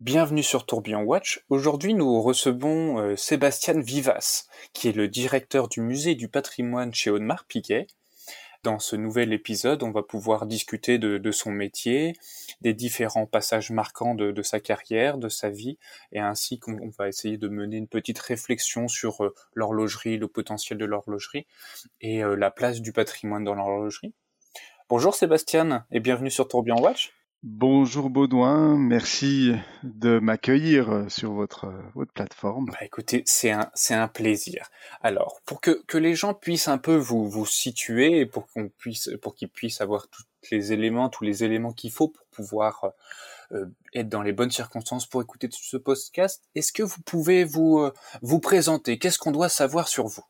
Bienvenue sur Tourbillon Watch. Aujourd'hui, nous recevons euh, Sébastien Vivas, qui est le directeur du musée du patrimoine chez Audemars Piguet. Dans ce nouvel épisode, on va pouvoir discuter de, son métier, des différents passages marquants de, sa carrière, de sa vie, et ainsi qu'on va essayer de mener une petite réflexion sur euh, l'horlogerie, le potentiel de l'horlogerie et euh, la place du patrimoine dans l'horlogerie. Bonjour Sébastien et bienvenue sur Tourbillon Watch. Bonjour Baudouin, merci de m'accueillir euh, sur votre, euh, votre plateforme. Bah écoutez, c'est un, c'est un plaisir. Alors, pour que, que les gens puissent un peu vous, vous situer et pour qu'on puisse, pour qu'ils puissent avoir tous les éléments, tous les éléments qu'il faut pour pouvoir euh, être dans les bonnes circonstances pour écouter ce podcast, est-ce que vous pouvez vous, vous présenter? Qu'est-ce qu'on doit savoir sur vous?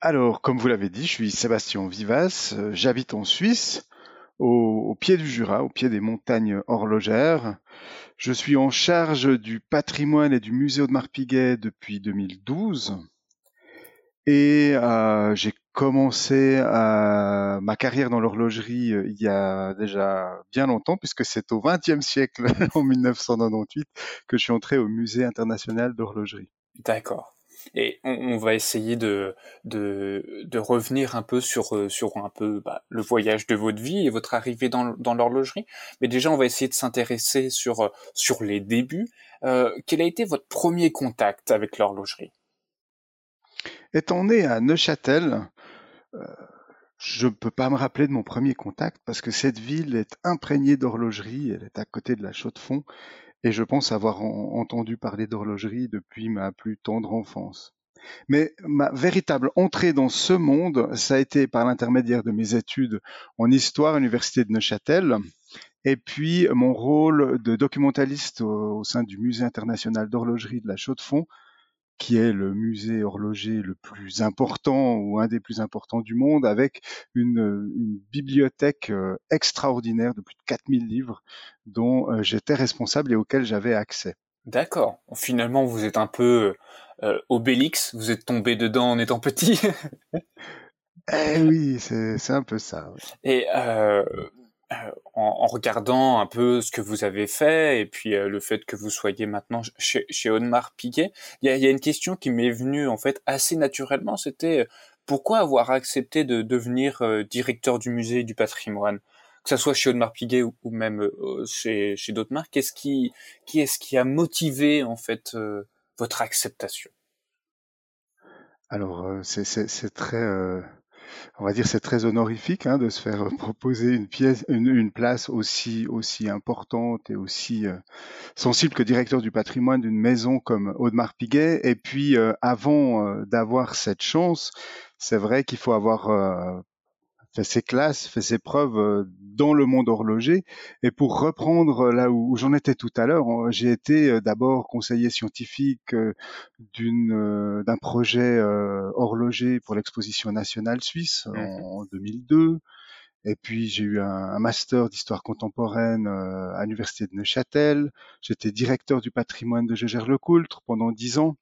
Alors, comme vous l'avez dit, je suis Sébastien Vivas, j'habite en Suisse au, pied du Jura, au pied des montagnes horlogères. Je suis en charge du patrimoine et du musée Audemars Piguet depuis 2012. Et euh, j'ai commencé euh, ma carrière dans l'horlogerie euh, il y a déjà bien longtemps, puisque c'est au XXe siècle, en 1998, que je suis entré au musée international d'horlogerie. D'accord. Et on, va essayer de, de, revenir un peu sur, euh, sur un peu bah, le voyage de votre vie et votre arrivée dans, dans l'horlogerie. Mais déjà, on va essayer de s'intéresser sur, euh, sur les débuts. Euh, quel a été votre premier contact avec l'horlogerie? Étant né à Neuchâtel, je ne peux pas me rappeler de mon premier contact parce que cette ville est imprégnée d'horlogerie. Elle est à côté de la Chaux-de-Fonds et je pense avoir entendu parler d'horlogerie depuis ma plus tendre enfance. Mais ma véritable entrée dans ce monde, ça a été par l'intermédiaire de mes études en histoire à l'université de Neuchâtel, et puis mon rôle de documentaliste au, sein du Musée international d'horlogerie de la Chaux-de-Fonds, qui est le musée horloger le plus important ou un des plus importants du monde, avec une, bibliothèque euh, extraordinaire de plus de 4000 livres dont euh, j'étais responsable et auxquels j'avais accès. D'accord. Finalement, vous êtes un peu euh, Obélix, vous êtes tombé dedans en étant petit. eh oui, c'est un peu ça. Et euh, euh, en, regardant un peu ce que vous avez fait et puis euh, le fait que vous soyez maintenant chez, chez Audemars Piguet, il y a, une question qui m'est venue en fait assez naturellement, c'était euh, pourquoi avoir accepté de devenir directeur du musée du patrimoine? Que ce soit chez Audemars Piguet ou, même chez, chez d'autres marques, qu'est-ce qui, qui est-ce qui a motivé en fait votre acceptation? Alors c'est très on va dire c'est très honorifique hein, de se faire euh, proposer une pièce, une, place aussi aussi importante et aussi euh, sensible que directeur du patrimoine d'une maison comme Audemars Piguet. Et puis euh, avant d'avoir cette chance, c'est vrai qu'il faut avoir fait ses classes, fait ses preuves euh, dans le monde horloger. Et pour reprendre euh, là où, j'en étais tout à l'heure, j'ai été euh, d'abord conseiller scientifique d'une d'un projet horloger pour l'exposition nationale suisse mmh en, 2002. Et puis j'ai eu un, master d'histoire contemporaine à l'université de Neuchâtel. J'étais directeur du patrimoine de Gégère-Lecoultre pendant dix ans.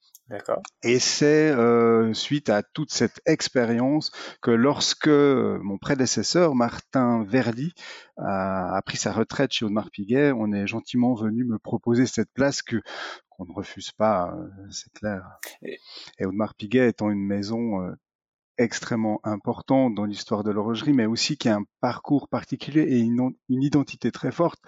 Et c'est euh, suite à toute cette expérience que lorsque mon prédécesseur, Martin Verly, a, pris sa retraite chez Audemars Piguet, on est gentiment venu me proposer cette place que qu'on ne refuse pas, euh, c'est clair. Et, Audemars Piguet étant une maison euh, extrêmement importante dans l'histoire de l'horlogerie, mais aussi qui a un parcours particulier et une, une identité très forte,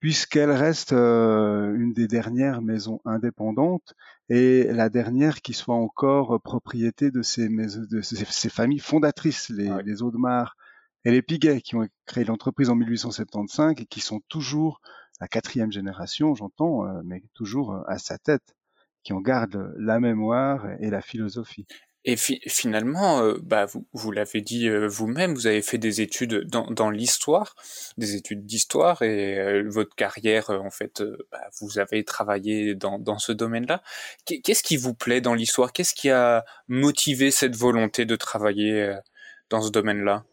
puisqu'elle reste euh, une des dernières maisons indépendantes et la dernière qui soit encore propriété de ces, de ces, familles fondatrices, les, les Audemars et les Piguet, qui ont créé l'entreprise en 1875 et qui sont toujours la quatrième génération, j'entends, euh, mais toujours à sa tête, qui en gardent la mémoire et la philosophie. Et finalement, euh, bah, vous, l'avez dit euh, vous-même, vous avez fait des études dans, l'histoire, des études d'histoire, et euh, votre carrière, en fait, bah, vous avez travaillé dans, ce domaine-là. Qu'est-ce qui vous plaît dans l'histoire? Qu'est-ce qui a motivé cette volonté de travailler dans ce domaine-là?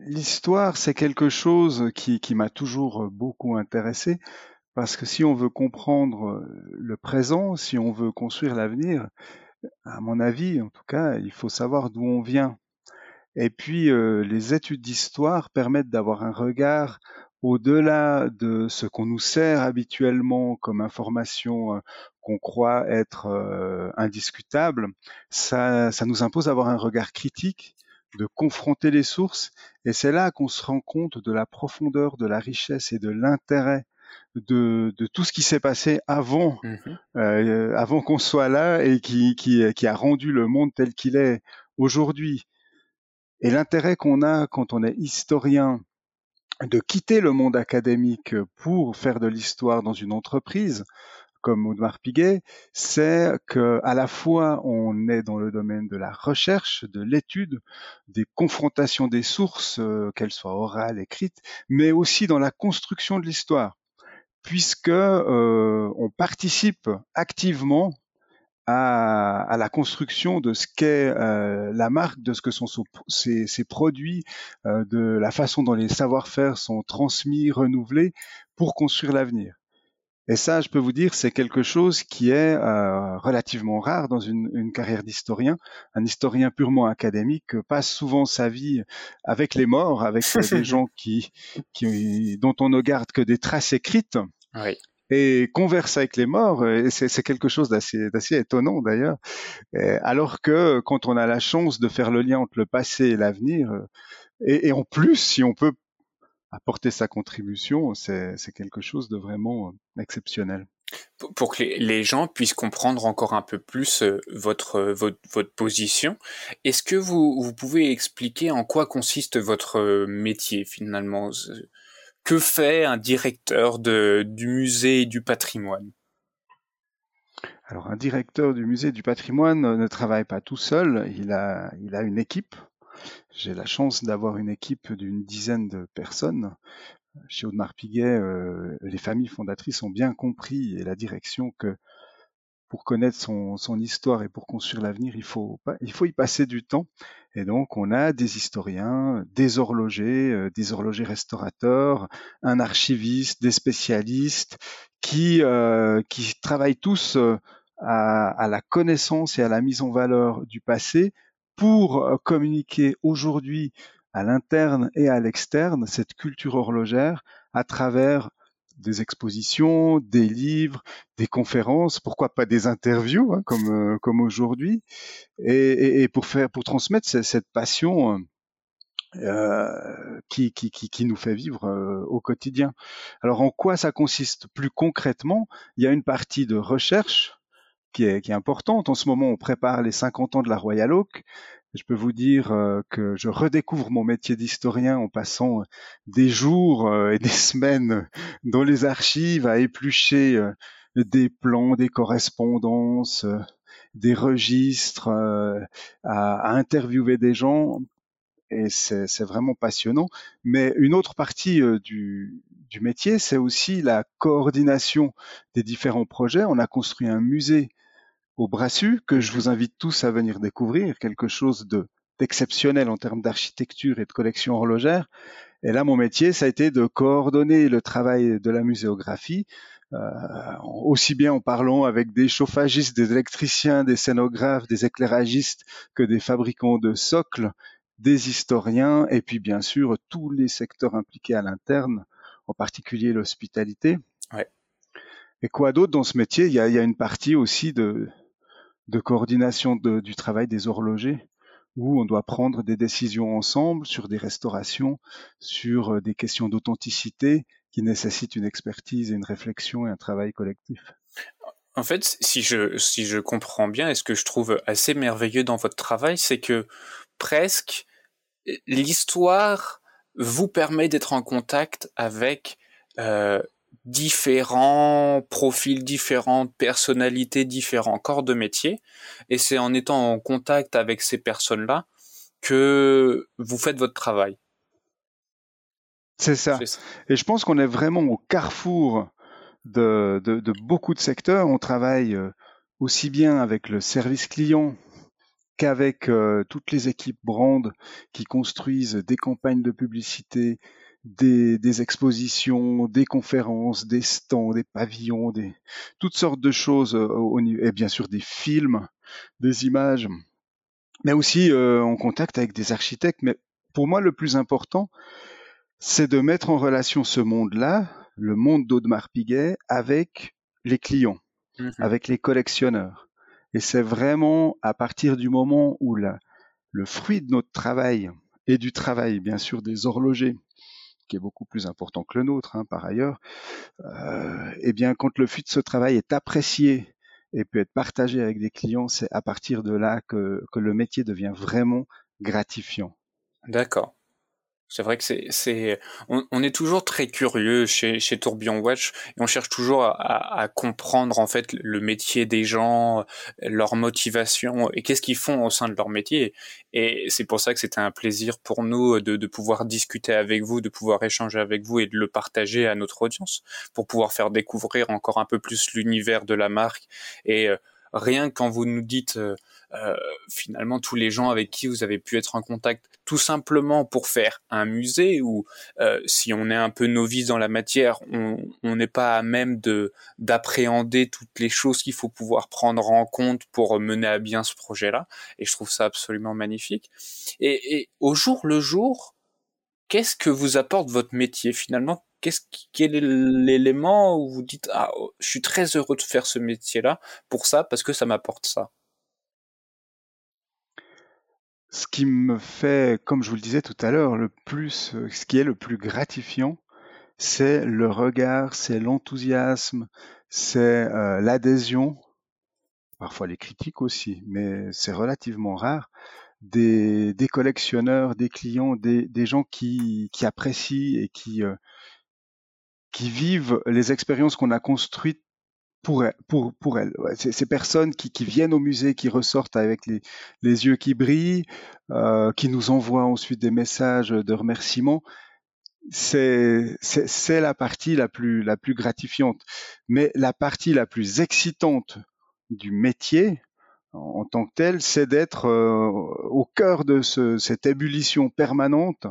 L'histoire, c'est quelque chose qui m'a toujours beaucoup intéressé. Parce que si on veut comprendre euh, le présent, si on veut construire l'avenir, à mon avis, en tout cas, il faut savoir d'où on vient. Et puis, euh, les études d'histoire permettent d'avoir un regard au-delà de ce qu'on nous sert habituellement comme information euh, qu'on croit être indiscutable, ça, ça nous impose d'avoir un regard critique, de confronter les sources, et c'est là qu'on se rend compte de la profondeur, de la richesse et de l'intérêt de, de, tout ce qui s'est passé avant, mmh euh, avant qu'on soit là et qui, qui, qui a rendu le monde tel qu'il est aujourd'hui. Et l'intérêt qu'on a quand on est historien de quitter le monde académique pour faire de l'histoire dans une entreprise, comme Audemars Piguet, c'est que à la fois on est dans le domaine de la recherche, de l'étude, des confrontations des sources, euh, qu'elles soient orales, écrites, mais aussi dans la construction de l'histoire, puisque euh, on participe activement à, la construction de ce qu'est euh, la marque, de ce que sont ces, produits, euh, de la façon dont les savoir-faire sont transmis, renouvelés pour construire l'avenir. Et ça, je peux vous dire, c'est quelque chose qui est euh, relativement rare dans une, une carrière d'historien. Un historien purement académique passe souvent sa vie avec les morts, avec des gens qui, qui, dont on ne garde que des traces écrites. Oui et converse avec les morts. Et c'est quelque chose d'assez étonnant d'ailleurs. Alors que quand on a la chance de faire le lien entre le passé et l'avenir, euh, et, et, en plus, si on peut apporter sa contribution, c'est quelque chose de vraiment euh, exceptionnel. Pour que les gens puissent comprendre encore un peu plus euh, votre, votre, votre position, est-ce que vous, vous pouvez expliquer en quoi consiste votre métier finalement? Que fait un directeur de, du musée du patrimoine? Alors un directeur du musée du patrimoine ne travaille pas tout seul, il a, il a une équipe. J'ai la chance d'avoir une équipe d'une dizaine de personnes. Chez Audemars Piguet, euh, les familles fondatrices ont bien compris et la direction que pour connaître son, histoire et pour construire l'avenir, il faut, y passer du temps. Et donc, on a des historiens, des horlogers, euh, des horlogers restaurateurs, un archiviste, des spécialistes qui, euh, travaillent tous à, la connaissance et à la mise en valeur du passé pour euh, communiquer aujourd'hui à l'interne et à l'externe cette culture horlogère à travers des expositions, des livres, des conférences, pourquoi pas des interviews hein, comme euh, comme aujourd'hui, et, pour faire pour transmettre cette, passion euh, qui, qui, qui, nous fait vivre au quotidien. Alors en quoi ça consiste plus concrètement? Il y a une partie de recherche qui est, qui est importante. En ce moment, on prépare les 50 ans de la Royal Oak. Je peux vous dire euh, que je redécouvre mon métier d'historien en passant euh, des jours euh, et des semaines dans les archives à éplucher des plans, des correspondances, des registres, à, interviewer des gens. Et c'est vraiment passionnant. Mais une autre partie du, du métier, c'est aussi la coordination des différents projets. On a construit un musée au Brassus, que je vous invite tous à venir découvrir, quelque chose de d'exceptionnel en termes d'architecture et de collection horlogère. Et là, mon métier, ça a été de coordonner le travail de la muséographie, euh, aussi bien en parlant avec des chauffagistes, des électriciens, des scénographes, des éclairagistes, que des fabricants de socles, des historiens, et puis bien sûr tous les secteurs impliqués à l'interne, en particulier l'hospitalité. Ouais. Et quoi d'autre dans ce métier? Il y, a, il y a, une partie aussi de, de coordination du travail des horlogers où on doit prendre des décisions ensemble sur des restaurations, sur euh, des questions d'authenticité qui nécessitent une expertise et une réflexion et un travail collectif. En fait, si je, si je comprends bien, et ce que je trouve assez merveilleux dans votre travail, c'est que presque l'histoire vous permet d'être en contact avec euh, différents profils, différentes personnalités, différents corps de métier. Et c'est en étant en contact avec ces personnes-là que vous faites votre travail. C'est ça. Et je pense qu'on est vraiment au carrefour de, de, beaucoup de secteurs. On travaille euh, aussi bien avec le service client qu'avec euh, toutes les équipes brand qui construisent des campagnes de publicité, des, expositions, des conférences, des stands, des pavillons, des toutes sortes de choses, euh, et bien sûr des films, des images, mais aussi euh, en contact avec des architectes. Mais pour moi, le plus important, c'est de mettre en relation ce monde-là, le monde d'Audemars Piguet, avec les clients, mmh avec les collectionneurs. Et c'est vraiment à partir du moment où le fruit de notre travail et du travail, bien sûr, des horlogers, qui est beaucoup plus important que le nôtre, hein, par ailleurs, euh, eh bien, quand le fruit de ce travail est apprécié et peut être partagé avec des clients, c'est à partir de là que, que le métier devient vraiment gratifiant. D'accord. C'est vrai que c'est, c'est, on, est toujours très curieux chez, chez Tourbillon Watch et on cherche toujours à, à, comprendre en fait le métier des gens, leur motivation et qu'est-ce qu'ils font au sein de leur métier. Et c'est pour ça que c'était un plaisir pour nous de, de pouvoir discuter avec vous, de pouvoir échanger avec vous et de le partager à notre audience pour pouvoir faire découvrir encore un peu plus l'univers de la marque et euh, rien quand vous nous dites euh, euh, finalement tous les gens avec qui vous avez pu être en contact tout simplement pour faire un musée ou euh, si on est un peu novice dans la matière, on n'est pas à même de d'appréhender toutes les choses qu'il faut pouvoir prendre en compte pour mener à bien ce projet-là. Et je trouve ça absolument magnifique. Et, et au jour le jour, qu'est-ce que vous apporte votre métier finalement? Qu'est-ce quel est l'élément où vous dites ah oh, je suis très heureux de faire ce métier-là pour ça parce que ça m'apporte ça? Ce qui me fait, comme je vous le disais tout à l'heure, le plus, euh, ce qui est le plus gratifiant, c'est le regard, c'est l'enthousiasme, c'est euh, l'adhésion, parfois les critiques aussi, mais c'est relativement rare, des, des, collectionneurs, des clients, des, des gens qui, qui, apprécient et qui, euh, qui vivent les expériences qu'on a construites pour elles. Pour, elles. ces personnes qui, viennent au musée, qui ressortent avec les, yeux qui brillent, euh, qui nous envoient ensuite des messages de remerciement, c'est la partie la plus, gratifiante. Mais la partie la plus excitante du métier, en, tant que tel, c'est d'être euh, au cœur de ce, cette ébullition permanente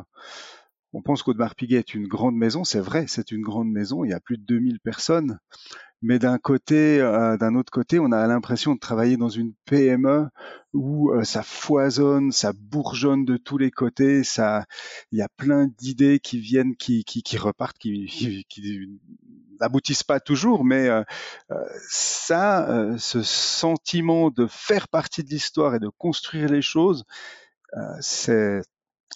on pense qu'Audemars Piguet est une grande maison, c'est vrai, c'est une grande maison, il y a plus de 2000 personnes, mais d'un côté, euh, d'un autre côté, on a l'impression de travailler dans une PME où euh, ça foisonne, ça bourgeonne de tous les côtés, ça, il y a plein d'idées qui viennent, qui, qui, repartent, qui, qui, n'aboutissent pas toujours, mais euh, ça, ce sentiment de faire partie de l'histoire et de construire les choses, c'est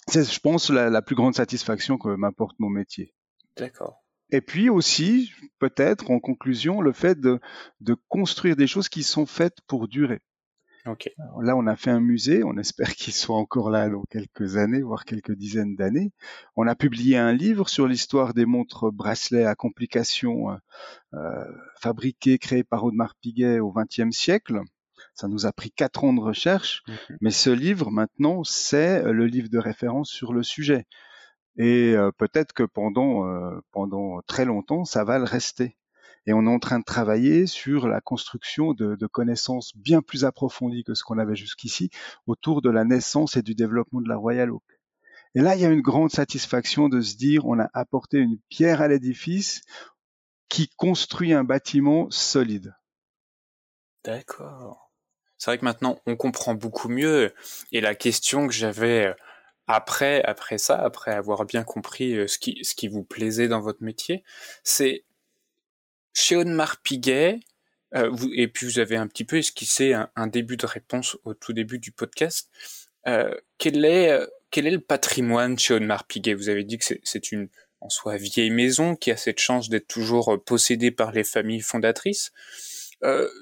c'est, je pense, la, plus grande satisfaction que m'apporte mon métier. D'accord. Et puis aussi, peut-être, en conclusion, le fait de, de construire des choses qui sont faites pour durer. Okay. là, on a fait un musée, on espère qu'il soit encore là dans quelques années, voire quelques dizaines d'années. On a publié un livre sur l'histoire des montres bracelets à complications euh, euh fabriquées, créées par Audemars Piguet au XXe siècle. Ça nous a pris quatre ans de recherche, mhm. mais ce livre, maintenant, c'est le livre de référence sur le sujet. Et euh, peut-être que pendant, euh, pendant très longtemps, ça va le rester. Et on est en train de travailler sur la construction de, de connaissances bien plus approfondies que ce qu'on avait jusqu'ici autour de la naissance et du développement de la Royal Oak. Et là, il y a une grande satisfaction de se dire on a apporté une pierre à l'édifice qui construit un bâtiment solide. D'accord c'est vrai que maintenant on comprend beaucoup mieux. Et la question que j'avais euh, après, après ça, après avoir bien compris euh, ce qui, vous plaisait dans votre métier, c'est chez Audemars Piguet, euh, et puis vous avez un petit peu esquissé un, un, début de réponse au tout début du podcast. Euh, quel est quel est le patrimoine chez Audemars Piguet? Vous avez dit que c'est une en soi vieille maison qui a cette chance d'être toujours possédée par les familles fondatrices.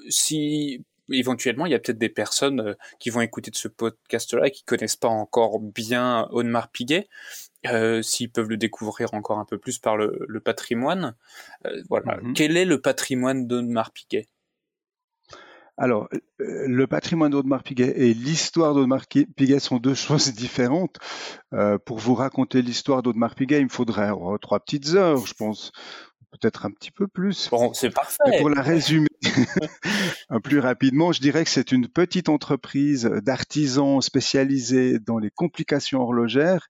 Si éventuellement, il y a peut-être des personnes euh, qui vont écouter de ce podcast-là et qui connaissent pas encore bien Audemars Piguet. Euh, s'ils peuvent le découvrir encore un peu plus par le, patrimoine. Euh, voilà. Mhm. Quel est le patrimoine d'Audemars Piguet? Alors, le patrimoine d'Audemars Piguet et l'histoire d'Audemars Piguet sont deux choses différentes. pour vous raconter l'histoire d'Audemars Piguet, il me faudrait oh, trois petites heures, je pense peut-être un petit peu plus. Bon, c'est parfait. pour la résumer plus rapidement, je dirais que c'est une petite entreprise d'artisans spécialisés dans les complications horlogères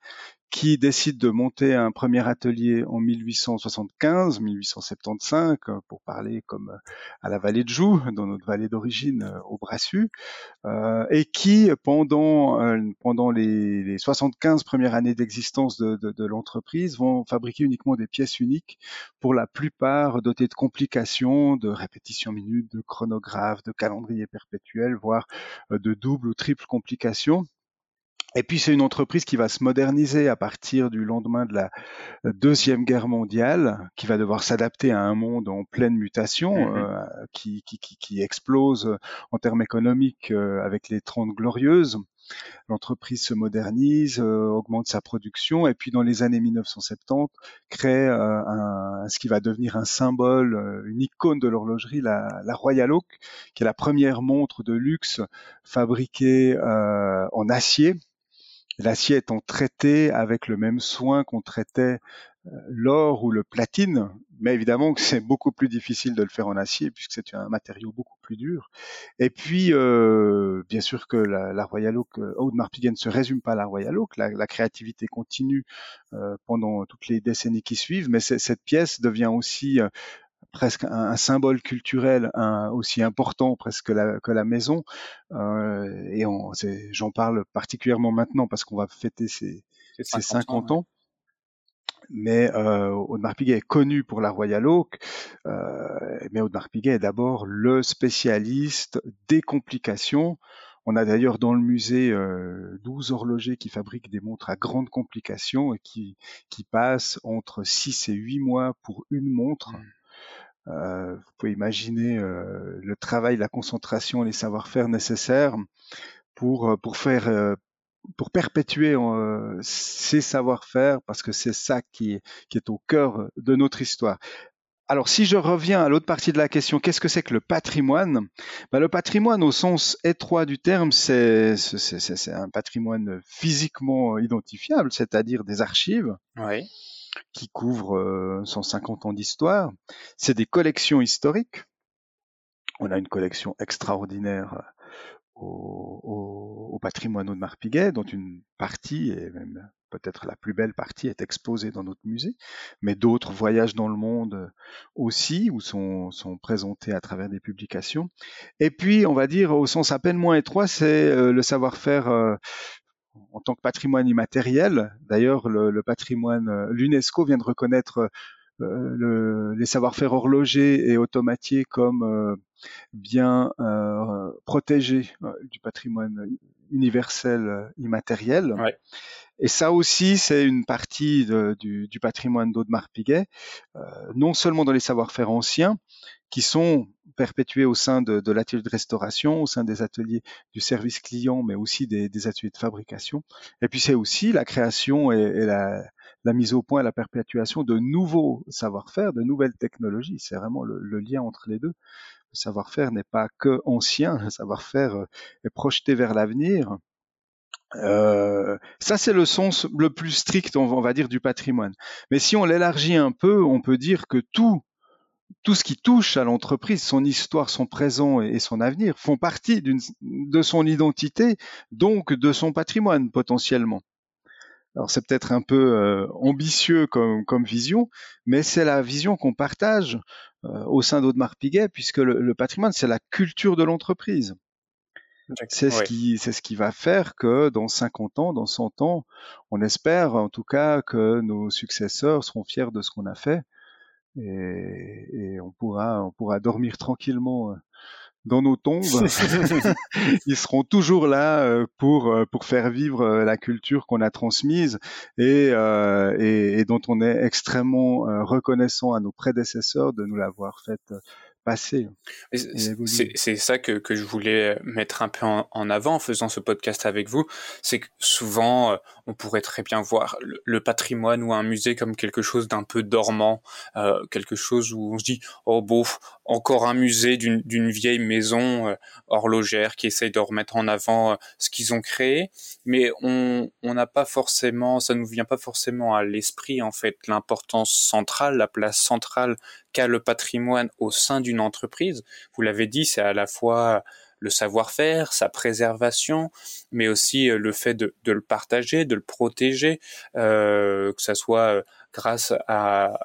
qui décide de monter un premier atelier en 1875, 1875, euh, pour parler comme euh, à la vallée de Joux, dans notre vallée d'origine, euh, au Brassus, euh, et qui, pendant, pendant les, les, 75 premières années d'existence de, l'entreprise, vont fabriquer uniquement des pièces uniques, pour la plupart dotées de complications, de répétitions minutes, de chronographes, de calendrier perpétuel, voire de double ou triple complications. Et puis c'est une entreprise qui va se moderniser à partir du lendemain de la deuxième guerre mondiale, qui va devoir s'adapter à un monde en pleine mutation, mmh euh, qui, qui, qui, explose en termes économiques euh, avec les Trente glorieuses. L'entreprise se modernise, euh, augmente sa production, et puis dans les années 1970 crée un, ce qui va devenir un symbole, une icône de l'horlogerie, la, la, Royal Oak, qui est la première montre de luxe fabriquée en acier l'acier étant traité avec le même soin qu'on traitait euh, l'or ou le platine, mais évidemment que c'est beaucoup plus difficile de le faire en acier puisque c'est un matériau beaucoup plus dur. Et puis, euh, bien sûr que la, Royal Oak, euh, Audemars Piguet ne se résume pas à la Royal Oak, la, créativité continue pendant toutes les décennies qui suivent, mais cette pièce devient aussi presque un, symbole culturel aussi important presque que la maison. Euh, et j'en parle particulièrement maintenant parce qu'on va fêter ses, 50, ans. Mais euh, Audemars Piguet est connu pour la Royal Oak, euh, mais Audemars Piguet est d'abord le spécialiste des complications. On a d'ailleurs dans le musée euh, 12 horlogers qui fabriquent des montres à grande complication et qui, qui passent entre 6 et 8 mois pour une montre. Mmh. Euh, vous pouvez imaginer euh, le travail, la concentration, les savoir-faire nécessaires pour euh, pour faire pour perpétuer ces savoir-faire parce que c'est ça qui, qui est au cœur de notre histoire. Alors, si je reviens à l'autre partie de la question, qu'est-ce que c'est que le patrimoine? Ben, Le patrimoine, au sens étroit du terme, c'est un patrimoine physiquement identifiable, c'est-à-dire des archives. Oui qui couvre 150 ans d'histoire. C'est des collections historiques. On a une collection extraordinaire au, au, patrimoine de Marpiguet, dont une partie, et même peut-être la plus belle partie, est exposée dans notre musée, mais d'autres voyagent dans le monde aussi, ou sont, sont présentés à travers des publications. Et puis, on va dire, au sens à peine moins étroit, c'est le savoir-faire en tant que patrimoine immatériel. D'ailleurs, le, patrimoine, euh, l'UNESCO vient de reconnaître euh, les savoir-faire horlogers et automatiers comme euh, bien protégés du patrimoine universel immatériel. Et ça aussi, c'est une partie du, du, patrimoine d'Audemars Piguet, non seulement dans les savoir-faire anciens, qui sont perpétués au sein de, de l'atelier de restauration, au sein des ateliers du service client, mais aussi des, des ateliers de fabrication. Et puis c'est aussi la création et, et la, la, mise au point, la perpétuation de nouveaux savoir-faire, de nouvelles technologies. C'est vraiment le, le, lien entre les deux. Le savoir-faire n'est pas que ancien, le savoir-faire euh, est projeté vers l'avenir. Euh, ça, c'est le sens le plus strict, on va dire, du patrimoine. Mais si on l'élargit un peu, on peut dire que tout tout ce qui touche à l'entreprise, son histoire, son présent et son avenir font partie de son identité, donc de son patrimoine potentiellement. Alors c'est peut-être un peu euh, ambitieux comme, comme, vision, mais c'est la vision qu'on partage euh, au sein d'Audemars Piguet, puisque le, le patrimoine, c'est la culture de l'entreprise. C'est ce qui, c'est ce qui va faire que dans 50 ans, dans 100 ans, on espère en tout cas que nos successeurs seront fiers de ce qu'on a fait et, et, on pourra on pourra dormir tranquillement euh, dans nos tombes. Ils seront toujours là euh, pour euh, pour faire vivre la culture qu'on a transmise et, et, et, dont on est extrêmement reconnaissant à nos prédécesseurs de nous l'avoir faite passer. C'est ça que, que je voulais mettre un peu en, avant en faisant ce podcast avec vous. C'est que souvent, euh, on pourrait très bien voir le, patrimoine ou un musée comme quelque chose d'un peu dormant, euh, quelque chose où on se dit, oh bon, encore un musée d'une vieille maison euh, horlogère qui essaye de remettre en avant euh, ce qu'ils ont créé. Mais on n'a pas forcément, ça nous vient pas forcément à l'esprit, en fait, l'importance centrale, la place centrale le patrimoine au sein d'une entreprise. Vous l'avez dit, c'est à la fois le savoir-faire, sa préservation, mais aussi le fait de, le partager, de le protéger, que ça soit grâce à,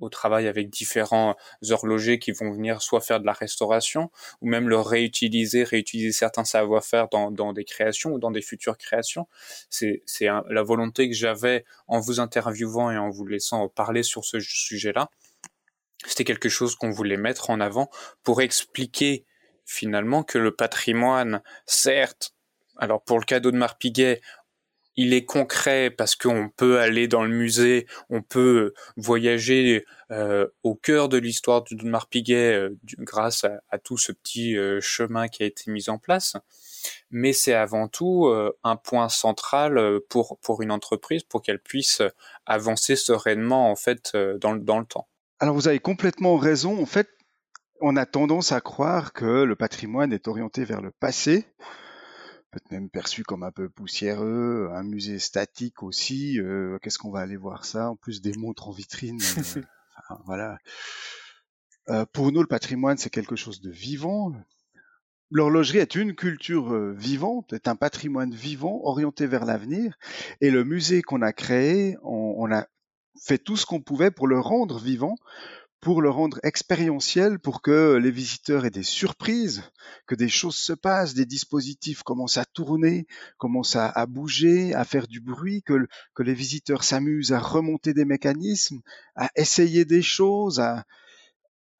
au travail avec différents horlogers qui vont venir soit faire de la restauration ou même le réutiliser, réutiliser certains savoir-faire dans, des créations ou dans des futures créations. C'est la volonté que j'avais en vous interviewant et en vous laissant parler sur ce sujet-là. C'était quelque chose qu'on voulait mettre en avant pour expliquer finalement que le patrimoine, certes, alors pour le cadeau de Marpiguet, il est concret parce qu'on peut aller dans le musée, on peut voyager euh, au cœur de l'histoire du Marpiguet euh, grâce à, tout ce petit euh, chemin qui a été mis en place. Mais c'est avant tout un point central pour, pour une entreprise pour qu'elle puisse avancer sereinement en fait dans le temps. Alors vous avez complètement raison. En fait, on a tendance à croire que le patrimoine est orienté vers le passé peut-être même perçu comme un peu poussiéreux, un musée statique aussi. Euh, qu'est-ce qu'on va aller voir ça? En plus des montres en vitrine. Euh, voilà. Euh, pour nous, le patrimoine, c'est quelque chose de vivant. L'horlogerie est une culture vivante, est un patrimoine vivant orienté vers l'avenir. Et le musée qu'on a créé, on a fait tout ce qu'on pouvait pour le rendre vivant, pour le rendre expérientiel, pour que les visiteurs aient des surprises, que des choses se passent, des dispositifs commencent à tourner, commencent à, bouger, à faire du bruit, que, que les visiteurs s'amusent à remonter des mécanismes, à essayer des choses, à,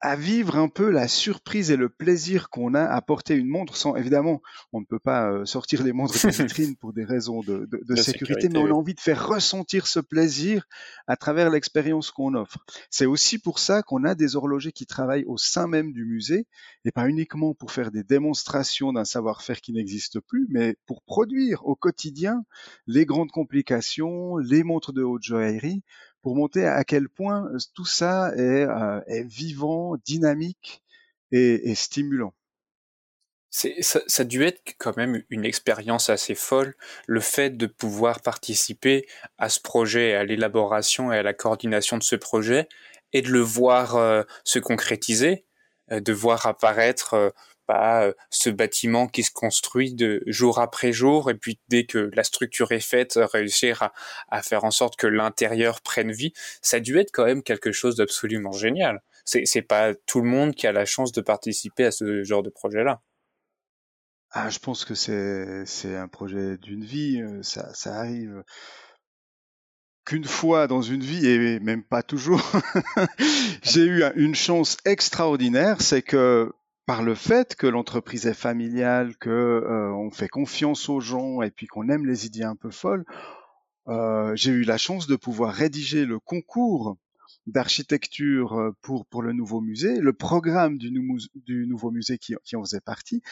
à vivre un peu la surprise et le plaisir qu'on a à porter une montre sans évidemment on ne peut pas euh, sortir les montres de vitrine pour des raisons de, sécurité, mais on a envie de faire ressentir ce plaisir à travers l'expérience qu'on offre. C'est aussi pour ça qu'on a des horlogers qui travaillent au sein même du musée et pas uniquement pour faire des démonstrations d'un savoir-faire qui n'existe plus, mais pour produire au quotidien les grandes complications, les montres de haute joaillerie pour montrer à quel point euh, tout ça est, euh, vivant, dynamique et, stimulant. Ça, ça, a dû être quand même une expérience assez folle, le fait de pouvoir participer à ce projet, à l'élaboration et à la coordination de ce projet, et de le voir euh, se concrétiser, de voir apparaître pas euh, ce bâtiment qui se construit de jour après jour et puis dès que la structure est faite réussir à, faire en sorte que l'intérieur prenne vie ça a dû être quand même quelque chose d'absolument génial. C'est pas tout le monde qui a la chance de participer à ce genre de projet là ah je pense que c'est c'est un projet d'une vie euh, ça ça arrive qu'une fois dans une vie et même pas toujours. J'ai eu une chance extraordinaire c'est que par le fait que l'entreprise est familiale, que euh, on fait confiance aux gens et puis qu'on aime les idées un peu folles, euh, j'ai eu la chance de pouvoir rédiger le concours d'architecture euh, pour pour le nouveau musée, le programme du, du nouveau musée qui, qui, en faisait partie,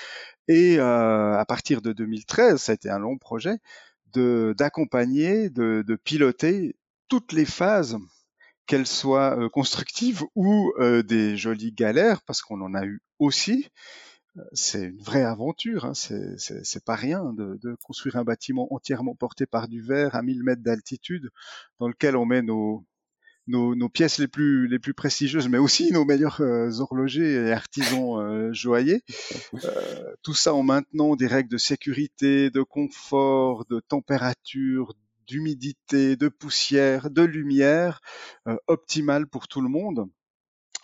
et euh, à partir de 2013, ça a été un long projet de d'accompagner, de, de piloter toutes les phases qu'elles soient euh, constructives ou euh, des jolies galères, parce qu'on en a eu aussi. Euh, c'est une vraie aventure, hein. c'est pas rien de, de, construire un bâtiment entièrement porté par du verre à 1000 mètres d'altitude, dans lequel on met nos, nos, nos, pièces les plus, les plus prestigieuses, mais aussi nos meilleurs horlogers et artisans euh, joailliers. Euh, tout ça en maintenant des règles de sécurité, de confort, de température, d'humidité, de poussière, de lumière euh, optimale pour tout le monde.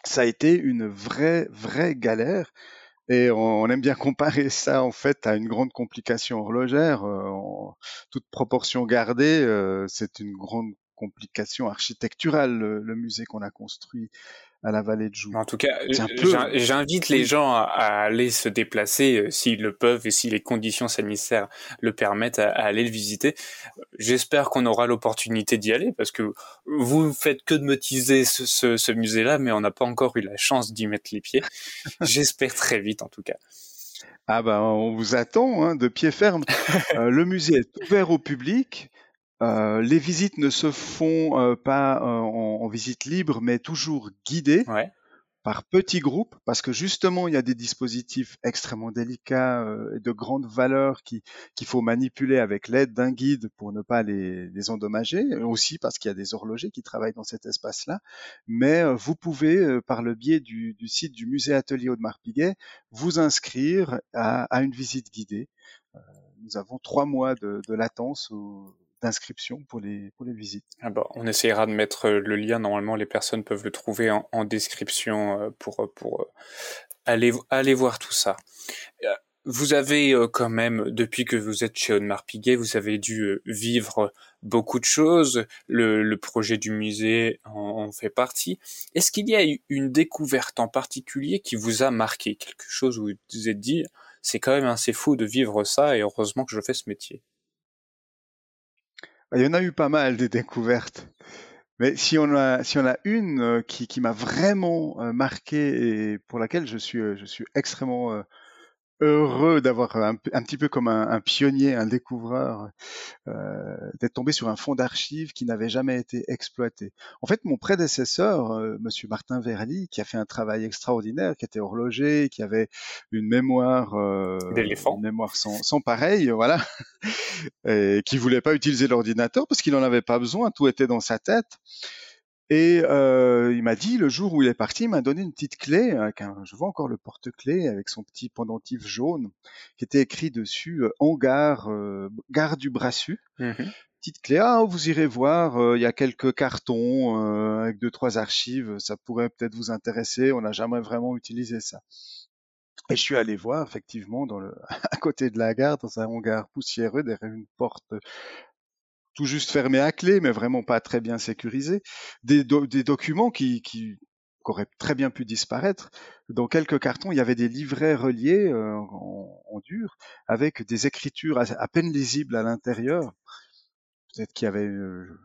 Ça a été une vraie, vraie galère. Et on, aime bien comparer ça en fait à une grande complication horlogère. Euh, toute proportion gardée, euh, c'est une grande complication architecturale, le musée qu'on a construit à la vallée de Joux. En tout cas, j'invite les gens à, aller se déplacer euh, s'ils le peuvent et si les conditions sanitaires le permettent à, aller le visiter. J'espère qu'on aura l'opportunité d'y aller parce que vous faites que de me teaser ce, ce, musée-là, mais on n'a pas encore eu la chance d'y mettre les pieds. J'espère très vite en tout cas. Ah ben, on vous attend hein, de pied ferme. Euh, le musée est ouvert au public. Euh, les visites ne se font euh, pas euh, en, visite libre, mais toujours guidées. par petits groupes, parce que justement, il y a des dispositifs extrêmement délicats euh, et de grande valeur qui qu'il faut manipuler avec l'aide d'un guide pour ne pas les, les endommager, aussi parce qu'il y a des horlogers qui travaillent dans cet espace-là. Mais euh, vous pouvez, euh, par le biais du, du, site du musée Atelier Audemars-Piguet, vous inscrire à, à, une visite guidée. nous avons trois mois de, de latence d'inscription pour les, pour les visites. Ah bah, on essayera de mettre euh, le lien. Normalement, les personnes peuvent le trouver en, en description euh, pour, euh, pour aller, aller voir tout ça. Vous avez quand même, depuis que vous êtes chez Audemars Piguet, vous avez dû vivre beaucoup de choses. Le, le projet du musée en, en fait partie. Est-ce qu'il y a une découverte en particulier qui vous a marqué? Quelque chose où vous vous êtes dit, c'est quand même assez fou de vivre ça et heureusement que je fais ce métier. Il y en a eu pas mal des découvertes. Mais si on a, a une euh, qui, m'a vraiment euh, marqué et pour laquelle je suis, euh, je suis extrêmement heureux d'avoir un, un, petit peu comme un, un pionnier, un découvreur, euh, d'être tombé sur un fonds d'archives qui n'avait jamais été exploité. En fait, mon prédécesseur, euh, Monsieur Martin Verly, qui a fait un travail extraordinaire, qui était horloger, qui avait une mémoire, euh, une mémoire sans, sans pareil, voilà, et qui voulait pas utiliser l'ordinateur parce qu'il n'en avait pas besoin, tout était dans sa tête. Et euh, il m'a dit, le jour où il est parti, il m'a donné une petite clé, avec un, je vois encore le porte-clé avec son petit pendentif jaune, qui était écrit dessus euh, hangar, euh, gare du Brassus. Mmh petite clé, ah, vous irez voir, euh, il y a quelques cartons euh, avec deux, trois archives, ça pourrait peut-être vous intéresser, on n'a jamais vraiment utilisé ça. Et je suis allé voir, effectivement, dans le, à côté de la gare, dans un hangar poussiéreux, derrière une porte tout juste fermé à clé, mais vraiment pas très bien sécurisé, des, des documents qui, qui, auraient très bien pu disparaître. Dans quelques cartons, il y avait des livrets reliés euh, en, en, dur, avec des écritures à, peine lisibles à l'intérieur. Peut-être qu'il y avait euh,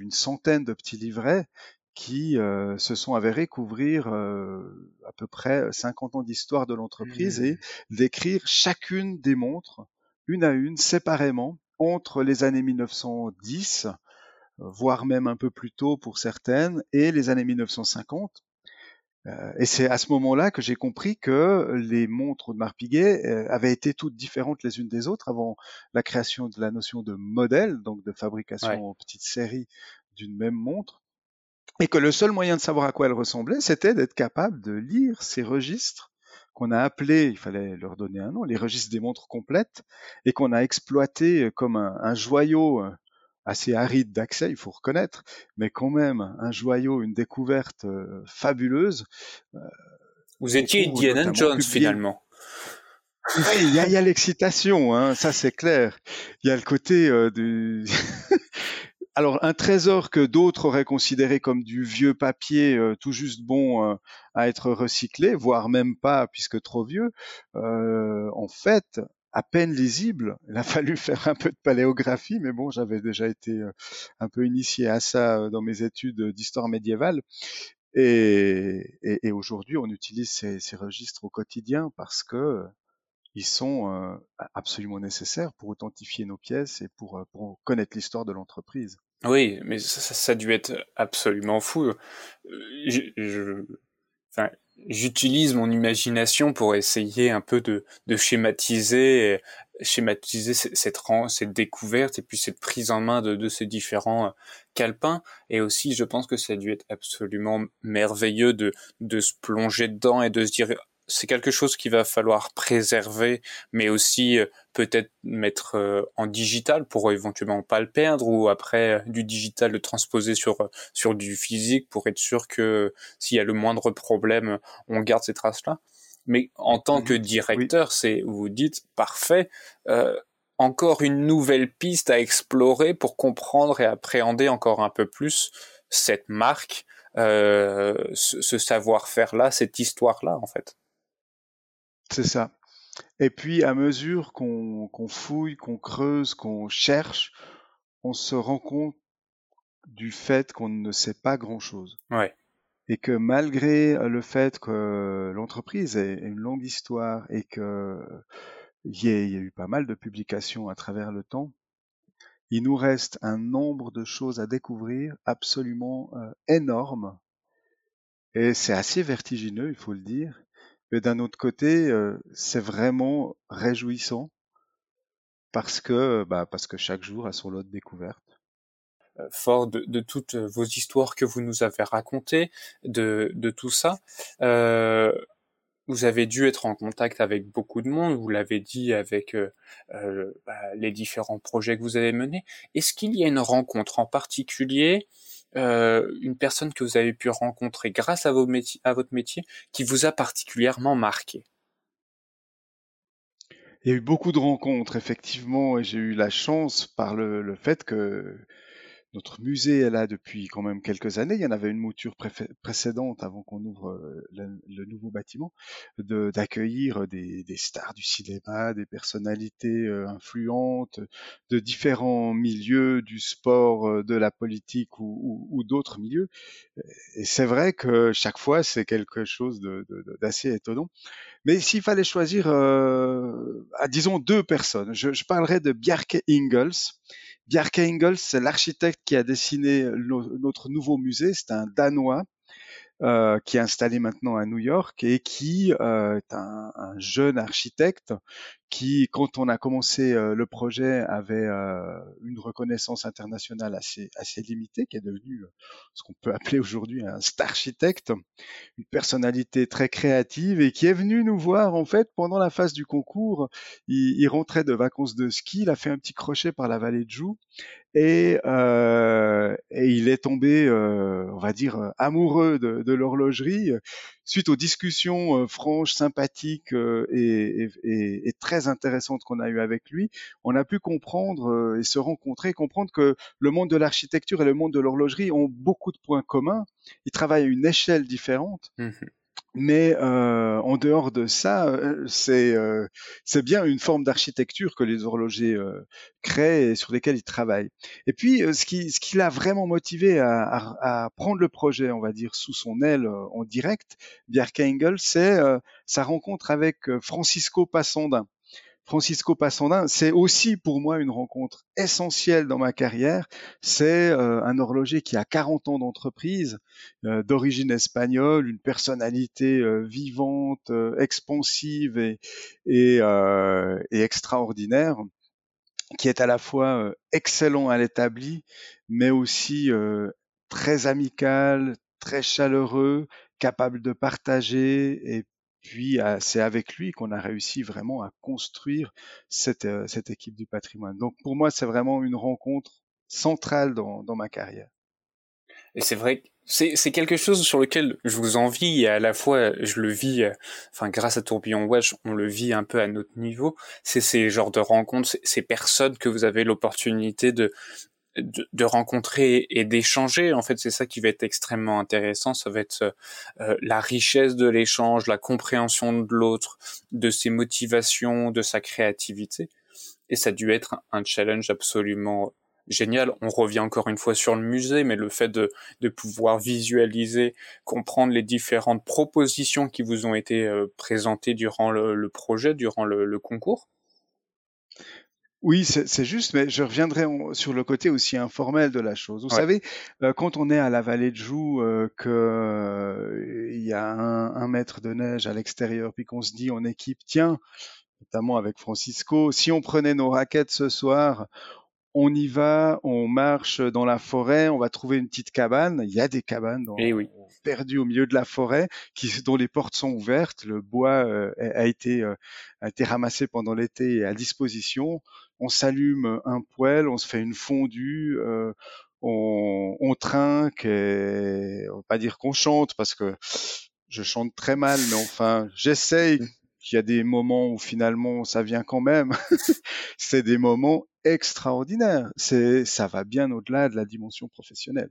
une centaine de petits livrets qui euh, se sont avérés couvrir euh, à peu près 50 ans d'histoire de l'entreprise mmh. et décrire chacune des montres, une à une, séparément, entre les années 1910, voire même un peu plus tôt pour certaines, et les années 1950. Euh, et c'est à ce moment-là que j'ai compris que les montres de Marpiguet euh, avaient été toutes différentes les unes des autres avant la création de la notion de modèle, donc de fabrication en petite série d'une même montre, et que le seul moyen de savoir à quoi elle ressemblait, c'était d'être capable de lire ces registres qu'on a appelé, il fallait leur donner un nom, les registres des montres complètes, et qu'on a exploité euh, comme un, un joyau euh, assez aride d'accès, il faut reconnaître, mais quand même un joyau, une découverte euh, fabuleuse. Vous étiez Indiana Jones finalement. Il y a, a l'excitation, hein, ça c'est clair. Il y a le côté euh, du alors un trésor que d'autres auraient considéré comme du vieux papier euh, tout juste bon euh, à être recyclé, voire même pas puisque trop vieux, euh, en fait à peine lisible. Il a fallu faire un peu de paléographie, mais bon, j'avais déjà été un peu initié à ça dans mes études d'histoire médiévale. Et, et, et aujourd'hui, on utilise ces, ces, registres au quotidien parce que ils sont euh, absolument nécessaires pour authentifier nos pièces et pour, pour connaître l'histoire de l'entreprise. Oui, mais ça, ça, a dû être absolument fou. Euh, enfin, j'utilise mon imagination pour essayer un peu de, de schématiser, schématiser cette, cette découverte et puis cette prise en main de, de ces différents euh, calepins. Et aussi, je pense que ça a dû être absolument merveilleux de, de se plonger dedans et de se dire c'est quelque chose qu'il va falloir préserver, mais aussi euh, peut-être mettre euh, en digital pour éventuellement pas le perdre, ou après euh, du digital le transposer sur sur du physique pour être sûr que s'il y a le moindre problème, on garde ces traces-là. Mais en tant que directeur, c'est vous dites parfait. Euh, encore une nouvelle piste à explorer pour comprendre et appréhender encore un peu plus cette marque, euh, ce, ce savoir-faire-là, cette histoire-là, en fait. C'est ça. Et puis, à mesure qu'on fouille, qu'on creuse, qu'on cherche, on se rend compte du fait qu'on ne sait pas grand-chose. Ouais. Et que malgré le fait que l'entreprise ait une longue histoire et que il y, ait, y, a eu pas mal de publications à travers le temps, il nous reste un nombre de choses à découvrir absolument euh, énorme Et c'est assez vertigineux, il faut le dire. Mais d'un autre côté, euh, c'est vraiment réjouissant parce que, bah, parce que chaque jour a son lot de découvertes. Euh, fort de, toutes vos histoires que vous nous avez racontées, de, de tout ça, euh, vous avez dû être en contact avec beaucoup de monde, vous l'avez dit avec euh, euh bah, les différents projets que vous avez menés. Est-ce qu'il y a une rencontre en particulier, euh, une personne que vous avez pu rencontrer grâce à, votre métier qui vous a particulièrement marqué. Il y a eu beaucoup de rencontres, effectivement, et j'ai eu la chance par le fait que notre musée est là depuis quand même quelques années. Il y en avait une mouture précédente avant qu'on ouvre euh, le, nouveau bâtiment, d'accueillir des, stars du cinéma, des personnalités euh, influentes de différents milieux, du sport, euh, de la politique ou, d'autres milieux. Et c'est vrai que chaque fois, c'est quelque chose d'assez étonnant. Mais s'il fallait choisir, disons, deux personnes, je, je parlerai de Bjarke Ingels, Bjarke Ingels, c'est l'architecte qui a dessiné notre nouveau musée. C'est un Danois euh, qui est installé maintenant à New York et qui euh, est un, jeune architecte qui, quand on a commencé euh, le projet, avait une reconnaissance internationale assez, assez limitée, qui est devenu ce qu'on peut appeler aujourd'hui un star architecte, une personnalité très créative et qui est venu nous voir en fait pendant la phase du concours. Il, il rentrait de vacances de ski, il a fait un petit crochet par la vallée de Joux et, euh, et, il est tombé, euh, on va dire, amoureux de, de l'horlogerie suite aux discussions euh, franches, sympathiques euh, et, et, et, très intéressantes qu'on a eues avec lui. On a pu comprendre euh, et se rencontrer, comprendre que le monde de l'architecture et le monde de l'horlogerie ont beaucoup de points communs. Ils travaillent à une échelle différente. Mmh mais euh, en dehors de ça, euh, c'est euh, bien une forme d'architecture que les horlogers euh, créent et sur lesquels ils travaillent. Et puis, euh, ce qui ce qui l'a vraiment motivé à, à, à, prendre le projet, on va dire, sous son aile en direct, Bjarke Engel, c'est sa rencontre avec Francisco Passandin. Francisco Passandin, c'est aussi pour moi une rencontre essentielle dans ma carrière. C'est euh, un horloger qui a 40 ans d'entreprise, euh, d'origine espagnole, une personnalité euh, vivante, expansive et, et, et, extraordinaire, qui est à la fois excellent à l'établi, mais aussi très amical, très chaleureux, capable de partager et puis c'est avec lui qu'on a réussi vraiment à construire cette, euh, cette équipe du patrimoine. Donc pour moi, c'est vraiment une rencontre centrale dans, dans ma carrière. Et c'est vrai que c'est quelque chose sur lequel je vous envie et à la fois je le vis, euh, enfin grâce à Tourbillon Watch, on le vit un peu à notre niveau. C'est ces genres de rencontres, ces personnes que vous avez l'opportunité de de, rencontrer et d'échanger. En fait, c'est ça qui va être extrêmement intéressant. Ça va être euh, la richesse de l'échange, la compréhension de l'autre, de ses motivations, de sa créativité. Et ça a dû être un challenge absolument génial. On revient encore une fois sur le musée, mais le fait de, de pouvoir visualiser, comprendre les différentes propositions qui vous ont été euh, présentées durant le, projet, durant le concours. Oui, c'est juste, mais je reviendrai sur le côté aussi informel de la chose. Vous savez, euh, quand on est à la vallée de Joux, euh, qu'il euh, y a un, mètre de neige à l'extérieur, puis qu'on se dit on équipe, tiens, notamment avec Francisco, si on prenait nos raquettes ce soir, on y va, on marche dans la forêt, on va trouver une petite cabane. Il y a des cabanes dans, eh perdues au milieu de la forêt, qui, dont les portes sont ouvertes. Le bois a, été, a été ramassé pendant l'été et à disposition on s'allume un poêle, on se fait une fondue, euh, on, on, trinque, et, on va pas dire qu'on chante parce que je chante très mal, mais enfin j'essaye. Il y a des moments où finalement ça vient quand même. c'est des moments extraordinaires. C'est ça va bien au-delà de la dimension professionnelle.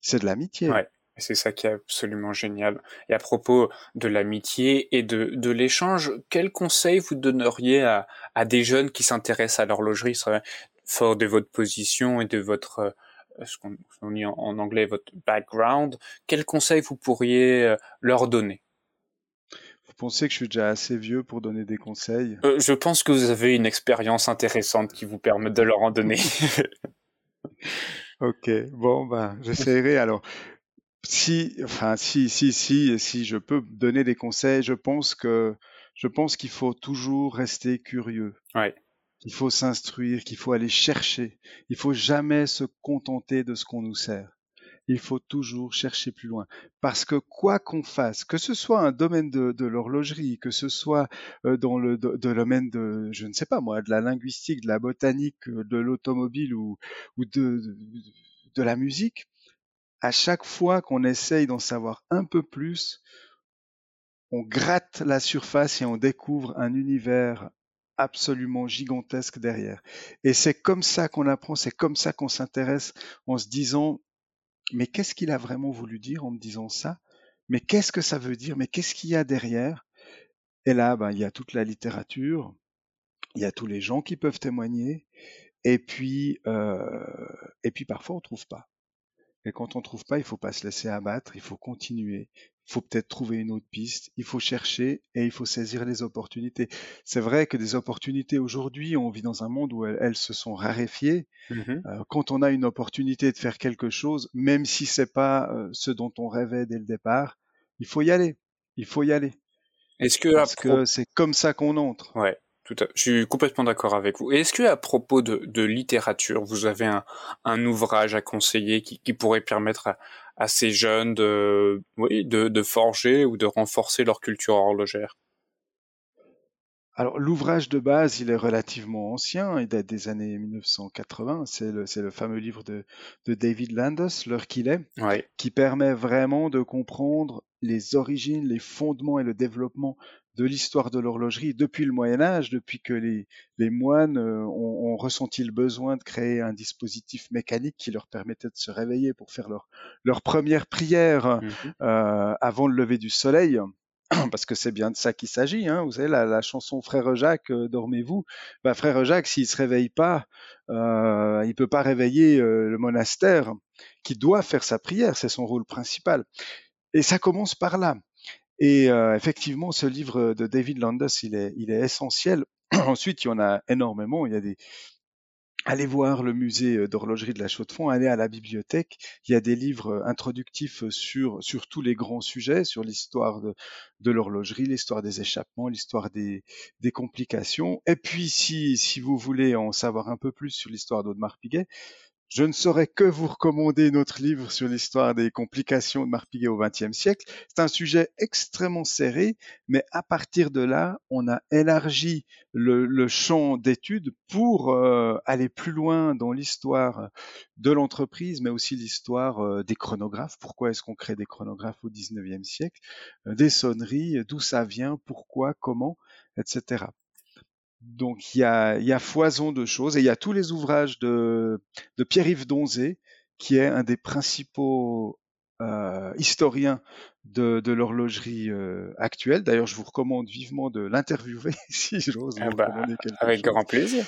C'est de l'amitié. C'est ça qui est absolument génial. Et à propos de l'amitié et de, de l'échange, quel conseil vous donneriez à, à des jeunes qui s'intéressent à l'horlogerie, fort de votre position et de votre, euh, ce qu'on dit en, anglais, votre background, quel conseil vous pourriez euh, leur donner? Vous pensez que je suis déjà assez vieux pour donner des conseils? Euh, Je pense que vous avez une expérience intéressante qui vous permet de leur en donner. ok, bon, bah, j'essaierai alors si, enfin, si, si, si, si je peux donner des conseils, je pense que, je pense qu'il faut toujours rester curieux. Ouais. Il faut s'instruire, qu'il faut aller chercher. Il faut jamais se contenter de ce qu'on nous sert. Il faut toujours chercher plus loin. Parce que quoi qu'on fasse, que ce soit un domaine de, l'horlogerie, que ce soit euh, dans le domaine de, je ne sais pas moi, de la linguistique, de la botanique, euh, de l'automobile ou, ou de, de la musique, à chaque fois qu'on essaye d'en savoir un peu plus, on gratte la surface et on découvre un univers absolument gigantesque derrière. Et c'est comme ça qu'on apprend, c'est comme ça qu'on s'intéresse en se disant, mais qu'est-ce qu'il a vraiment voulu dire en me disant ça? Mais qu'est-ce que ça veut dire? Mais qu'est-ce qu'il y a derrière? Et là, ben, il y a toute la littérature, il y a tous les gens qui peuvent témoigner, et puis, euh, et puis parfois on trouve pas. Et quand on trouve pas, il faut pas se laisser abattre, il faut continuer. Il faut peut-être trouver une autre piste, il faut chercher et il faut saisir les opportunités. C'est vrai que des opportunités aujourd'hui, on vit dans un monde où elles, se sont raréfiées. Mmh euh, quand on a une opportunité de faire quelque chose, même si c'est pas euh, ce dont on rêvait dès le départ, il faut y aller. Il faut y aller. Est-ce que parce que c'est comme ça qu'on entre. Ouais. Je suis complètement d'accord avec vous. Est-ce que à propos de, littérature, vous avez un, ouvrage à conseiller qui, pourrait permettre à, ces jeunes de, oui, de, forger ou de renforcer leur culture horlogère? Alors l'ouvrage de base, il est relativement ancien, il date des années 1980. C'est le, le, fameux livre de, David Landis, L'heure qu'il est, qui permet vraiment de comprendre les origines, les fondements et le développement de l'histoire de l'horlogerie depuis le Moyen Âge, depuis que les, moines euh, ont, ressenti le besoin de créer un dispositif mécanique qui leur permettait de se réveiller pour faire leur, leur première prière mmh euh, avant le lever du soleil. Parce que c'est bien de ça qu'il s'agit. Hein. Vous savez, la, chanson Frère Jacques, euh, dormez-vous. Bah, Frère Jacques, s'il se réveille pas, euh, il peut pas réveiller le monastère qui doit faire sa prière. C'est son rôle principal. Et ça commence par là. Et euh, effectivement, ce livre de David Landis, il est, il est essentiel. Ensuite, il y en a énormément. Il y a des, Allez voir le musée euh, d'horlogerie de la Chaux-de-Fonds, allez à la bibliothèque. Il y a des livres introductifs sur, sur tous les grands sujets, sur l'histoire de, de l'horlogerie, l'histoire des échappements, l'histoire des, des complications. Et puis, si, si vous voulez en savoir un peu plus sur l'histoire d'Audemars Piguet, je ne saurais que vous recommander notre livre sur l'histoire des complications de Marpiguet au XXe siècle. C'est un sujet extrêmement serré, mais à partir de là, on a élargi le, champ d'études pour euh, aller plus loin dans l'histoire de l'entreprise, mais aussi l'histoire euh, des chronographes. Pourquoi est-ce qu'on crée des chronographes au XIXe siècle? Euh, Des sonneries, d'où ça vient, pourquoi, comment, etc. Donc il y a, y a, foison de choses et il y a tous les ouvrages de, de Pierre-Yves Donzé, qui est un des principaux euh, historiens de, de l'horlogerie euh, actuelle. D'ailleurs, je vous recommande vivement de l'interviewer si j'ose. Ah bah, avec grand plaisir.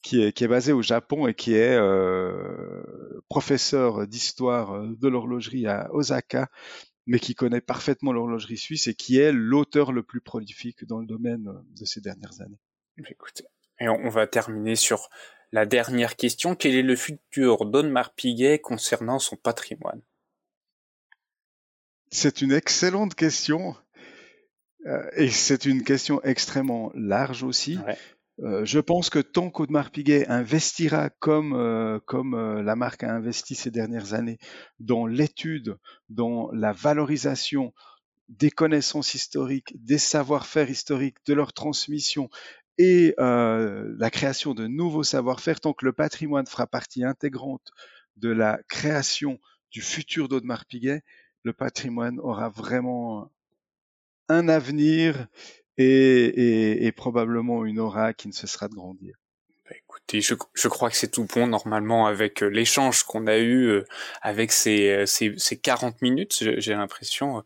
Qui est, qui est, basé au Japon et qui est euh, professeur d'histoire de l'horlogerie à Osaka mais qui connaît parfaitement l'horlogerie suisse et qui est l'auteur le plus prolifique dans le domaine euh, de ces dernières années. Écoutez, et on va terminer sur la dernière question. Quel est le futur d'Onmar Piguet concernant son patrimoine? C'est une excellente question. Euh, et c'est une question extrêmement large aussi. Euh, je pense que tant qu'Audemars Piguet investira comme, euh, comme euh, la marque a investi ces dernières années dans l'étude, dans la valorisation des connaissances historiques, des savoir-faire historiques, de leur transmission et la création de nouveaux savoir-faire, tant que le patrimoine fera partie intégrante de la création du futur d'Audemars Piguet, le patrimoine aura vraiment un avenir et, probablement une aura qui ne cessera de grandir. Bah, écoutez, je, je, crois que c'est tout bon normalement avec euh, l'échange qu'on a eu euh, avec ces, euh, ces, ces 40 minutes. J'ai l'impression,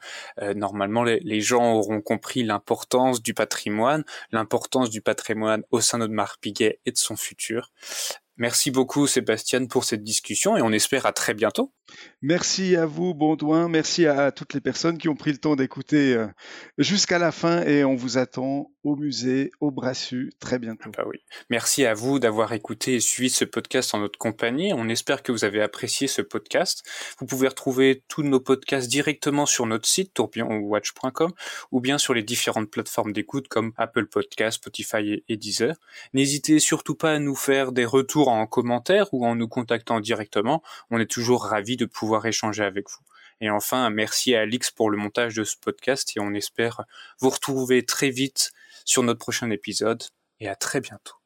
normalement, les, les, gens auront compris l'importance du patrimoine, l'importance du patrimoine au sein de Piguet et de son futur. Merci beaucoup Sébastien pour cette discussion et on espère à très bientôt. Merci à vous, Baudouin. Merci à toutes les personnes qui ont pris le temps d'écouter euh, jusqu'à la fin et on vous attend au musée, au Brassu, très bientôt. Ah bah oui. Merci à vous d'avoir écouté et suivi ce podcast en notre compagnie. On espère que vous avez apprécié ce podcast. Vous pouvez retrouver tous nos podcasts directement sur notre site tourbillonwatch.com ou bien sur les différentes plateformes d'écoute comme Apple Podcasts, Spotify et Deezer. N'hésitez surtout pas à nous faire des retours en commentaire ou en nous contactant directement. On est toujours ravis de pouvoir échanger avec vous. Et enfin, merci à Alix pour le montage de ce podcast et on espère vous retrouver très vite sur notre prochain épisode et à très bientôt.